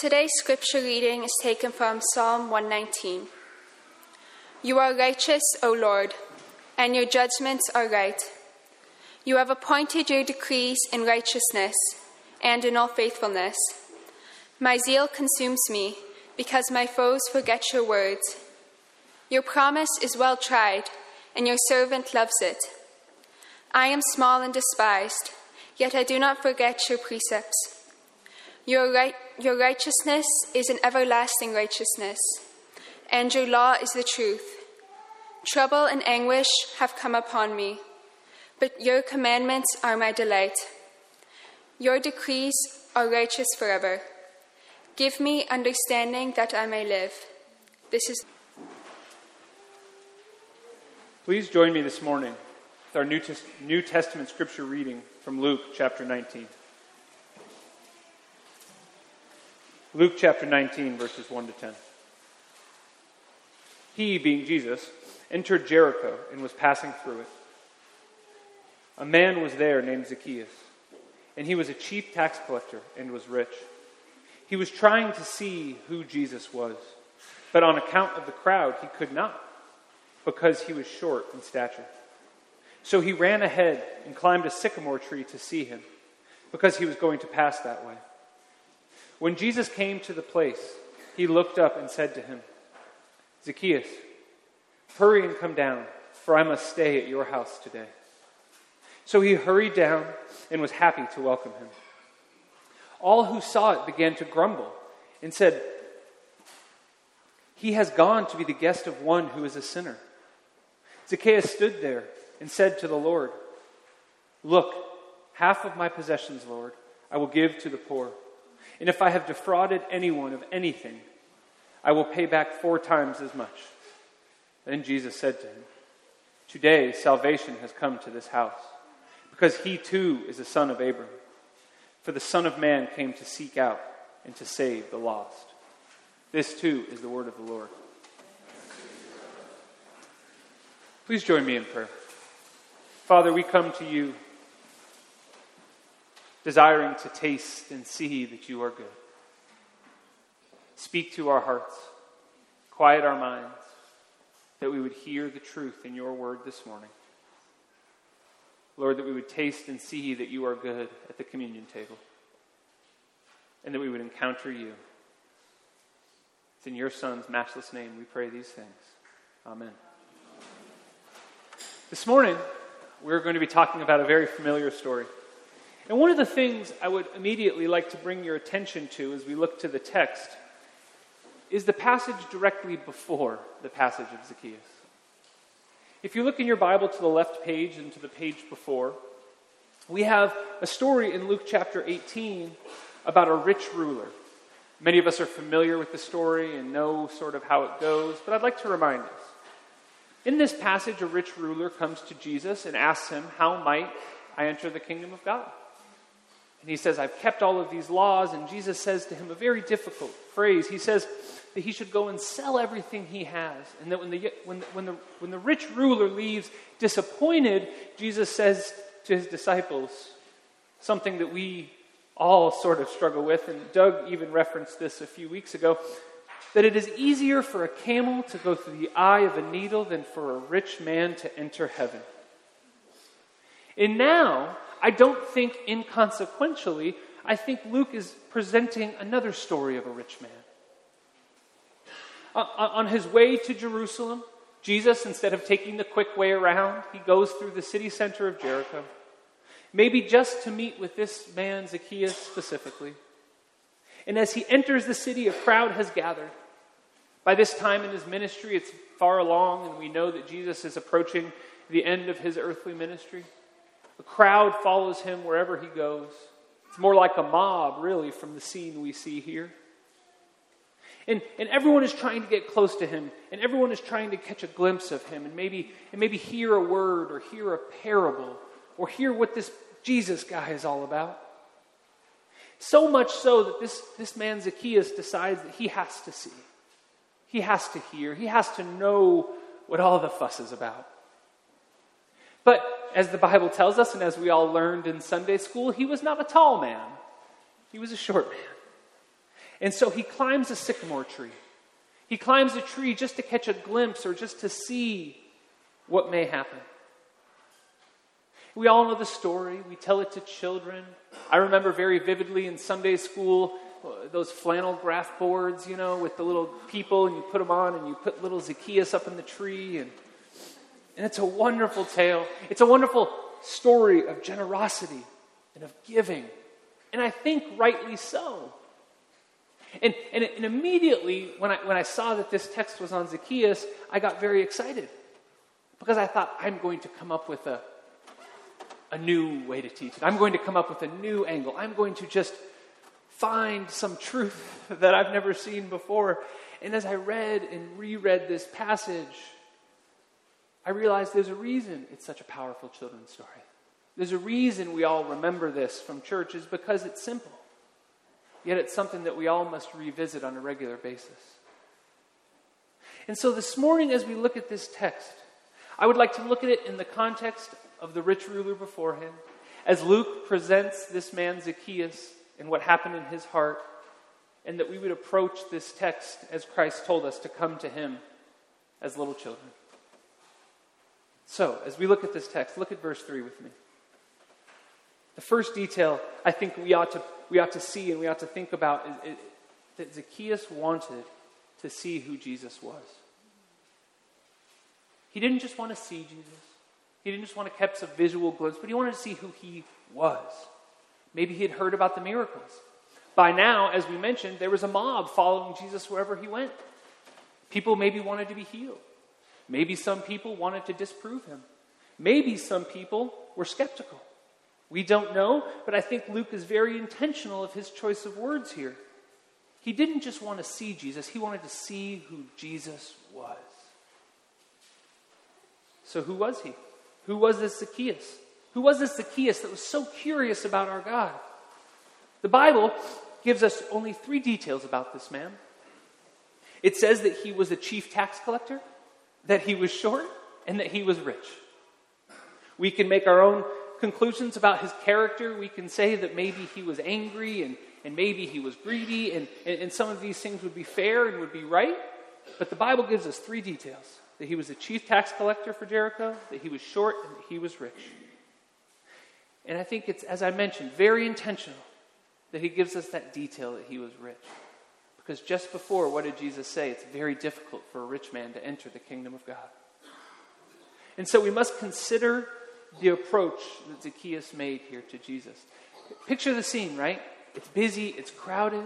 Today's scripture reading is taken from Psalm 119. You are righteous, O Lord, and your judgments are right. You have appointed your decrees in righteousness and in all faithfulness. My zeal consumes me because my foes forget your words. Your promise is well tried, and your servant loves it. I am small and despised, yet I do not forget your precepts. Your, right, your righteousness is an everlasting righteousness, and your law is the truth. Trouble and anguish have come upon me, but your commandments are my delight. Your decrees are righteous forever. Give me understanding that I may live. This is. Please join me this morning with our New, New Testament scripture reading from Luke chapter 19. Luke chapter 19, verses 1 to 10. He, being Jesus, entered Jericho and was passing through it. A man was there named Zacchaeus, and he was a chief tax collector and was rich. He was trying to see who Jesus was, but on account of the crowd, he could not, because he was short in stature. So he ran ahead and climbed a sycamore tree to see him, because he was going to pass that way. When Jesus came to the place, he looked up and said to him, Zacchaeus, hurry and come down, for I must stay at your house today. So he hurried down and was happy to welcome him. All who saw it began to grumble and said, He has gone to be the guest of one who is a sinner. Zacchaeus stood there and said to the Lord, Look, half of my possessions, Lord, I will give to the poor. And if I have defrauded anyone of anything, I will pay back four times as much. Then Jesus said to him, Today salvation has come to this house, because he too is a son of Abraham. For the Son of Man came to seek out and to save the lost. This too is the word of the Lord. Please join me in prayer. Father, we come to you desiring to taste and see that you are good. Speak to our hearts, quiet our minds, that we would hear the truth in your word this morning. Lord, that we would taste and see that you are good at the communion table, and that we would encounter you. It's in your Son's matchless name we pray these things. Amen. This morning, we're going to be talking about a very familiar story. And one of the things I would immediately like to bring your attention to as we look to the text is the passage directly before the passage of Zacchaeus. If you look in your Bible to the left page and to the page before, we have a story in Luke chapter 18 about a rich ruler. Many of us are familiar with the story and know sort of how it goes, but I'd like to remind us. In this passage, a rich ruler comes to Jesus and asks him, How might I enter the kingdom of God? And he says, I've kept all of these laws. And Jesus says to him a very difficult phrase. He says that he should go and sell everything he has. And that when the, when, when, the, when the rich ruler leaves disappointed, Jesus says to his disciples something that we all sort of struggle with. And Doug even referenced this a few weeks ago that it is easier for a camel to go through the eye of a needle than for a rich man to enter heaven. And now, I don't think inconsequentially, I think Luke is presenting another story of a rich man. Uh, uh, on his way to Jerusalem, Jesus, instead of taking the quick way around, he goes through the city center of Jericho, maybe just to meet with this man, Zacchaeus specifically. And as he enters the city, a crowd has gathered. By this time in his ministry, it's far along, and we know that Jesus is approaching the end of his earthly ministry. A crowd follows him wherever he goes. It's more like a mob, really, from the scene we see here. And, and everyone is trying to get close to him, and everyone is trying to catch a glimpse of him, and maybe, and maybe hear a word, or hear a parable, or hear what this Jesus guy is all about. So much so that this, this man Zacchaeus decides that he has to see, he has to hear, he has to know what all the fuss is about. But as the Bible tells us, and as we all learned in Sunday school, he was not a tall man, he was a short man. And so he climbs a sycamore tree. He climbs a tree just to catch a glimpse or just to see what may happen. We all know the story. We tell it to children. I remember very vividly in Sunday school those flannel graph boards, you know, with the little people, and you put them on, and you put little Zacchaeus up in the tree. And, and it's a wonderful tale. It's a wonderful story of generosity and of giving. And I think rightly so. And, and, and immediately, when I, when I saw that this text was on Zacchaeus, I got very excited because I thought, I'm going to come up with a, a new way to teach it. I'm going to come up with a new angle. I'm going to just find some truth that I've never seen before. And as I read and reread this passage, I realized there's a reason it's such a powerful children's story. There's a reason we all remember this from church, is because it's simple. Yet it's something that we all must revisit on a regular basis. And so this morning, as we look at this text, I would like to look at it in the context of the rich ruler before him, as Luke presents this man Zacchaeus and what happened in his heart, and that we would approach this text as Christ told us to come to him as little children. So, as we look at this text, look at verse 3 with me. The first detail I think we ought to, we ought to see and we ought to think about is, is that Zacchaeus wanted to see who Jesus was. He didn't just want to see Jesus. He didn't just want to catch a visual glimpse, but he wanted to see who he was. Maybe he had heard about the miracles. By now, as we mentioned, there was a mob following Jesus wherever he went. People maybe wanted to be healed. Maybe some people wanted to disprove him. Maybe some people were skeptical. We don't know, but I think Luke is very intentional of his choice of words here. He didn't just want to see Jesus, he wanted to see who Jesus was. So, who was he? Who was this Zacchaeus? Who was this Zacchaeus that was so curious about our God? The Bible gives us only three details about this man. It says that he was a chief tax collector, that he was short, and that he was rich. We can make our own conclusions about his character. We can say that maybe he was angry and, and maybe he was greedy, and, and, and some of these things would be fair and would be right. But the Bible gives us three details that he was a chief tax collector for Jericho, that he was short, and that he was rich. And I think it's, as I mentioned, very intentional that he gives us that detail that he was rich. Because just before, what did Jesus say? It's very difficult for a rich man to enter the kingdom of God. And so we must consider the approach that Zacchaeus made here to Jesus. Picture the scene, right? It's busy, it's crowded,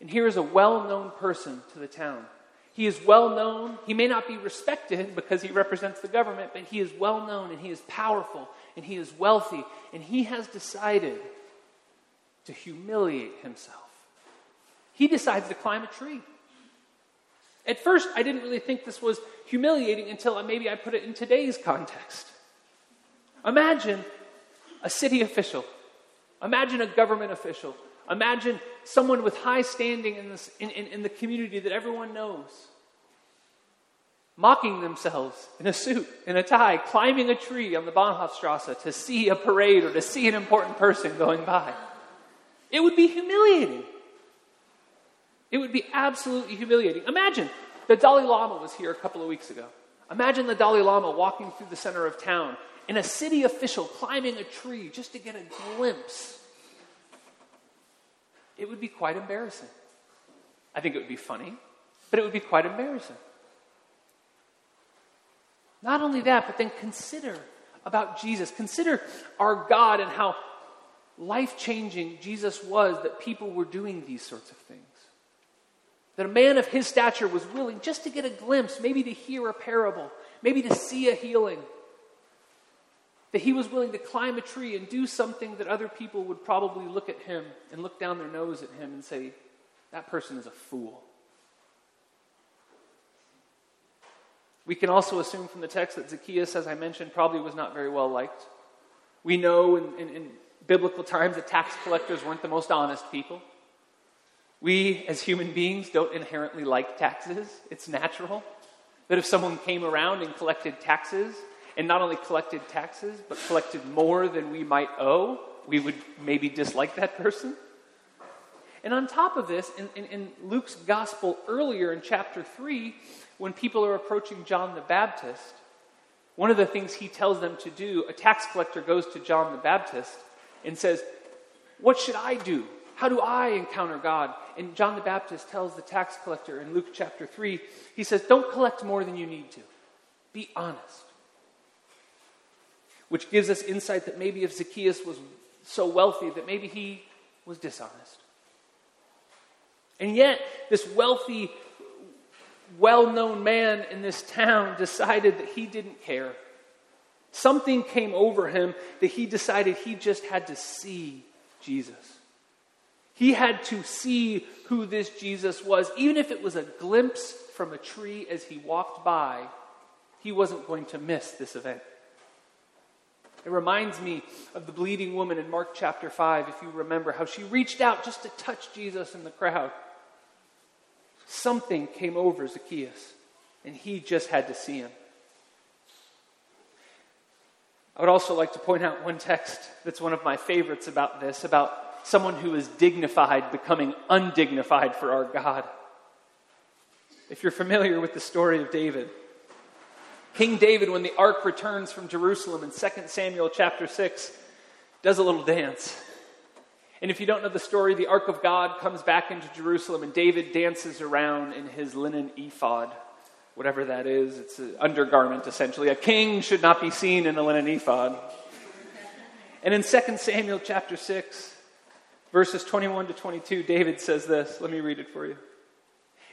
and here is a well known person to the town. He is well known. He may not be respected because he represents the government, but he is well known and he is powerful and he is wealthy, and he has decided to humiliate himself. He decides to climb a tree. At first, I didn't really think this was humiliating until maybe I put it in today's context. Imagine a city official. Imagine a government official. Imagine someone with high standing in, this, in, in, in the community that everyone knows mocking themselves in a suit, in a tie, climbing a tree on the Bahnhofstrasse to see a parade or to see an important person going by. It would be humiliating. It would be absolutely humiliating. Imagine the Dalai Lama was here a couple of weeks ago. Imagine the Dalai Lama walking through the center of town and a city official climbing a tree just to get a glimpse. It would be quite embarrassing. I think it would be funny, but it would be quite embarrassing. Not only that, but then consider about Jesus. Consider our God and how life changing Jesus was that people were doing these sorts of things. That a man of his stature was willing just to get a glimpse, maybe to hear a parable, maybe to see a healing that he was willing to climb a tree and do something that other people would probably look at him and look down their nose at him and say, that person is a fool. We can also assume from the text that Zacchaeus, as I mentioned, probably was not very well liked. We know in, in, in biblical times that tax collectors weren't the most honest people. We, as human beings, don't inherently like taxes. It's natural that if someone came around and collected taxes, and not only collected taxes, but collected more than we might owe, we would maybe dislike that person. And on top of this, in, in, in, Luke's gospel earlier in chapter 3, when people are approaching John the Baptist, one of the things he tells them to do, a tax collector goes to John the Baptist and says, What should I do? How do I encounter God? And John the Baptist tells the tax collector in Luke chapter 3, he says, Don't collect more than you need to. Be honest. Which gives us insight that maybe if Zacchaeus was so wealthy, that maybe he was dishonest. And yet, this wealthy, well known man in this town decided that he didn't care. Something came over him that he decided he just had to see Jesus. He had to see who this Jesus was, even if it was a glimpse from a tree as he walked by, he wasn't going to miss this event. It reminds me of the bleeding woman in Mark chapter 5, if you remember, how she reached out just to touch Jesus in the crowd. Something came over Zacchaeus, and he just had to see him. I would also like to point out one text that's one of my favorites about this, about someone who is dignified becoming undignified for our God. If you're familiar with the story of David, King David, when the ark returns from Jerusalem in 2 Samuel chapter 6, does a little dance. And if you don't know the story, the ark of God comes back into Jerusalem, and David dances around in his linen ephod, whatever that is. It's an undergarment, essentially. A king should not be seen in a linen ephod. And in 2 Samuel chapter 6, verses 21 to 22, David says this. Let me read it for you.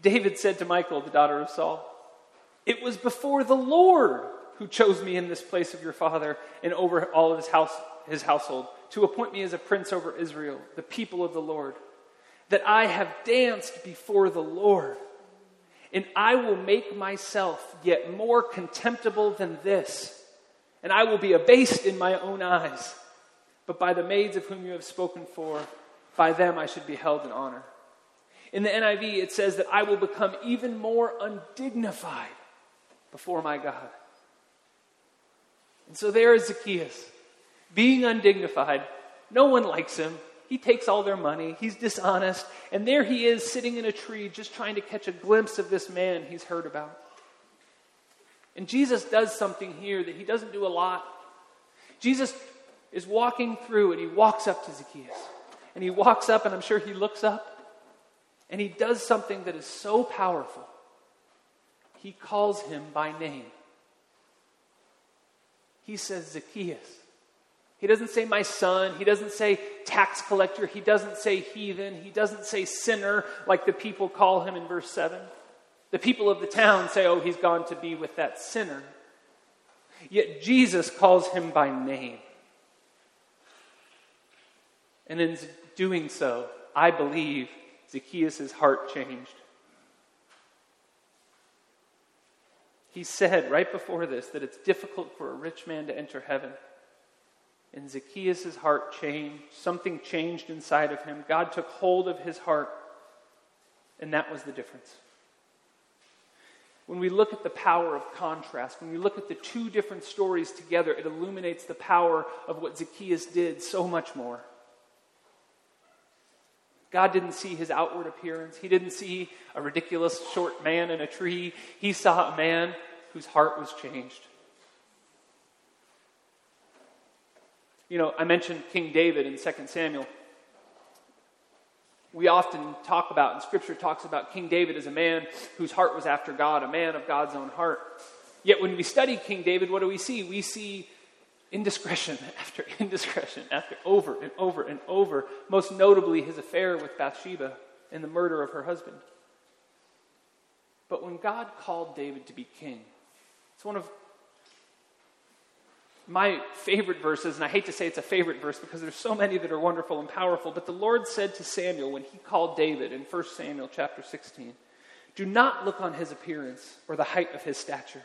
David said to Michal, the daughter of Saul, It was before the Lord who chose me in this place of your father and over all of his house his household to appoint me as a prince over Israel, the people of the Lord, that I have danced before the Lord. And I will make myself yet more contemptible than this, and I will be abased in my own eyes. But by the maids of whom you have spoken for, by them I should be held in honor. In the NIV, it says that I will become even more undignified before my God. And so there is Zacchaeus being undignified. No one likes him. He takes all their money. He's dishonest. And there he is sitting in a tree just trying to catch a glimpse of this man he's heard about. And Jesus does something here that he doesn't do a lot. Jesus is walking through and he walks up to Zacchaeus. And he walks up, and I'm sure he looks up, and he does something that is so powerful. He calls him by name. He says, Zacchaeus. He doesn't say my son. He doesn't say tax collector. He doesn't say heathen. He doesn't say sinner like the people call him in verse 7. The people of the town say, oh, he's gone to be with that sinner. Yet Jesus calls him by name. And in doing so, I believe Zacchaeus' heart changed. He said right before this that it's difficult for a rich man to enter heaven. And Zacchaeus' heart changed. Something changed inside of him. God took hold of his heart, and that was the difference. When we look at the power of contrast, when we look at the two different stories together, it illuminates the power of what Zacchaeus did so much more. God didn't see his outward appearance. He didn't see a ridiculous short man in a tree. He saw a man whose heart was changed. You know, I mentioned King David in 2 Samuel. We often talk about, and Scripture talks about King David as a man whose heart was after God, a man of God's own heart. Yet when we study King David, what do we see? We see indiscretion after indiscretion after over and over and over, most notably his affair with Bathsheba and the murder of her husband. But when God called David to be king, it's one of my favorite verses, and I hate to say it's a favorite verse because there's so many that are wonderful and powerful, but the Lord said to Samuel when he called David in 1 Samuel chapter 16, Do not look on his appearance or the height of his stature,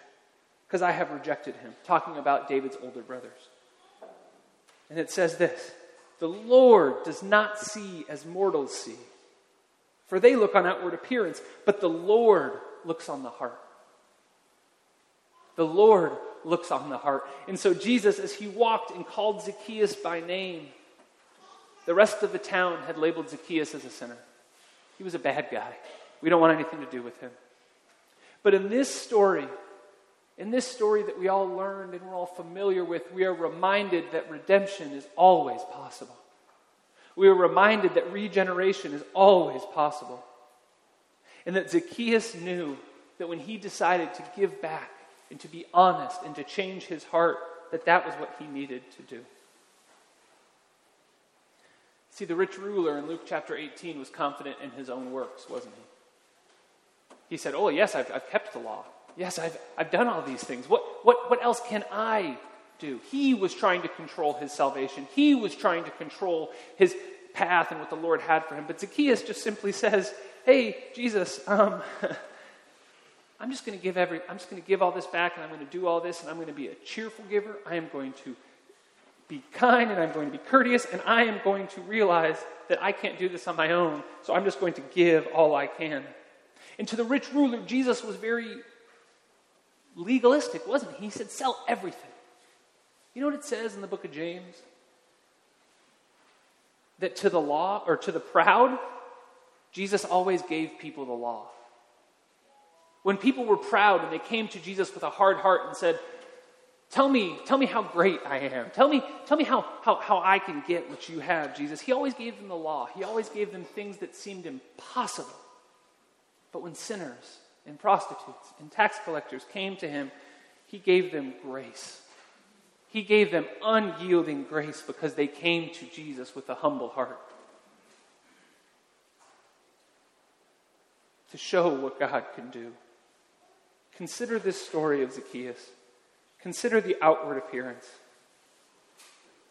because I have rejected him, talking about David's older brothers. And it says this The Lord does not see as mortals see, for they look on outward appearance, but the Lord looks on the heart. The Lord looks on the heart. And so Jesus, as he walked and called Zacchaeus by name, the rest of the town had labeled Zacchaeus as a sinner. He was a bad guy. We don't want anything to do with him. But in this story, in this story that we all learned and we're all familiar with, we are reminded that redemption is always possible. We are reminded that regeneration is always possible. And that Zacchaeus knew that when he decided to give back and to be honest and to change his heart, that that was what he needed to do. See, the rich ruler in Luke chapter 18 was confident in his own works, wasn't he? He said, Oh, yes, I've, I've kept the law. Yes, I've, I've done all these things. What, what, what else can I do? He was trying to control his salvation, he was trying to control his path and what the Lord had for him. But Zacchaeus just simply says, Hey, Jesus, um, I'm just going to give every, I'm just going to give all this back and I'm going to do all this and I'm going to be a cheerful giver. I am going to be kind and I'm going to be courteous and I am going to realize that I can't do this on my own. So I'm just going to give all I can. And to the rich ruler, Jesus was very legalistic, wasn't he? He said, sell everything. You know what it says in the book of James? That to the law or to the proud, Jesus always gave people the law. When people were proud and they came to Jesus with a hard heart and said, Tell me, tell me how great I am. Tell me, tell me how, how, how I can get what you have, Jesus. He always gave them the law. He always gave them things that seemed impossible. But when sinners and prostitutes and tax collectors came to him, he gave them grace. He gave them unyielding grace because they came to Jesus with a humble heart. To show what God can do. Consider this story of Zacchaeus. Consider the outward appearance.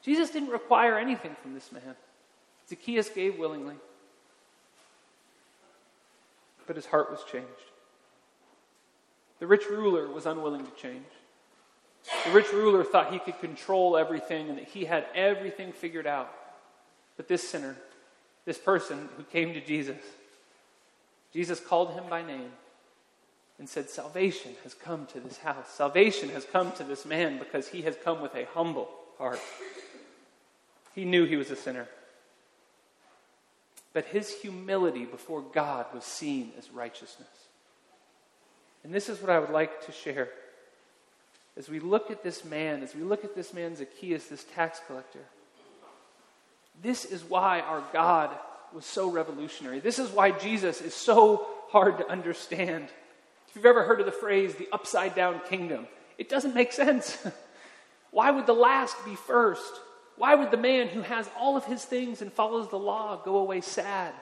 Jesus didn't require anything from this man. Zacchaeus gave willingly, but his heart was changed. The rich ruler was unwilling to change. The rich ruler thought he could control everything and that he had everything figured out. But this sinner, this person who came to Jesus, Jesus called him by name and said, Salvation has come to this house. Salvation has come to this man because he has come with a humble heart. He knew he was a sinner. But his humility before God was seen as righteousness. And this is what I would like to share. As we look at this man, as we look at this man Zacchaeus, this tax collector, this is why our God was so revolutionary. This is why Jesus is so hard to understand. If you've ever heard of the phrase the upside down kingdom, it doesn't make sense. Why would the last be first? Why would the man who has all of his things and follows the law go away sad?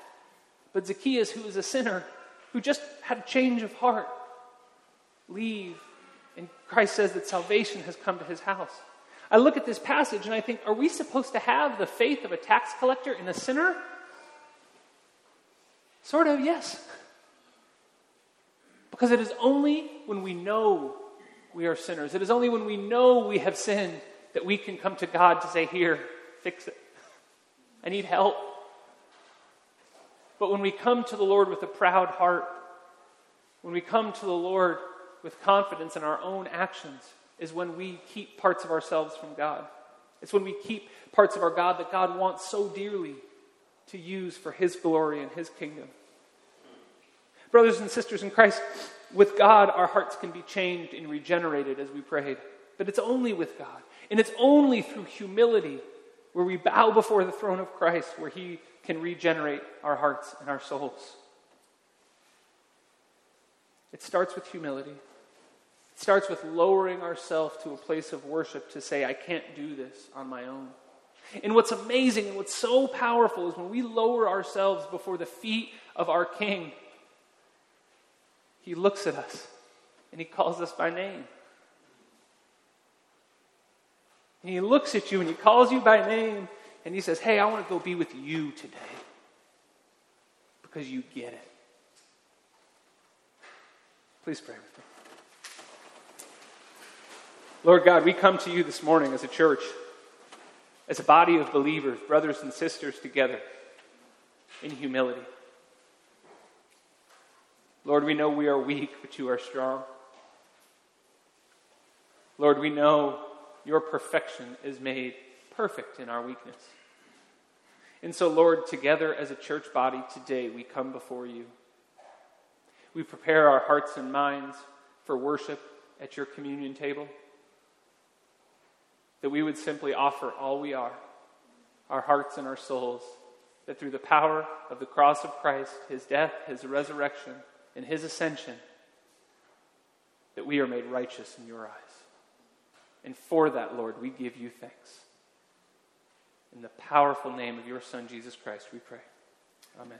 But Zacchaeus, who is a sinner, who just had a change of heart, leave. And Christ says that salvation has come to his house. I look at this passage and I think, are we supposed to have the faith of a tax collector in a sinner? Sort of, yes. Because it is only when we know we are sinners, it is only when we know we have sinned that we can come to God to say, Here, fix it. I need help. But when we come to the Lord with a proud heart, when we come to the Lord with confidence in our own actions, is when we keep parts of ourselves from God. It's when we keep parts of our God that God wants so dearly to use for His glory and His kingdom. Brothers and sisters in Christ, with God, our hearts can be changed and regenerated as we prayed. But it's only with God. And it's only through humility where we bow before the throne of Christ where He can regenerate our hearts and our souls. It starts with humility. It starts with lowering ourselves to a place of worship to say, I can't do this on my own. And what's amazing and what's so powerful is when we lower ourselves before the feet of our King he looks at us and he calls us by name. And he looks at you and he calls you by name and he says, Hey, I want to go be with you today because you get it. Please pray with me. Lord God, we come to you this morning as a church, as a body of believers, brothers and sisters together in humility. Lord, we know we are weak, but you are strong. Lord, we know your perfection is made perfect in our weakness. And so, Lord, together as a church body today, we come before you. We prepare our hearts and minds for worship at your communion table. That we would simply offer all we are, our hearts and our souls, that through the power of the cross of Christ, his death, his resurrection, and his ascension, that we are made righteous in your eyes. And for that, Lord, we give you thanks. In the powerful name of your Son, Jesus Christ, we pray. Amen.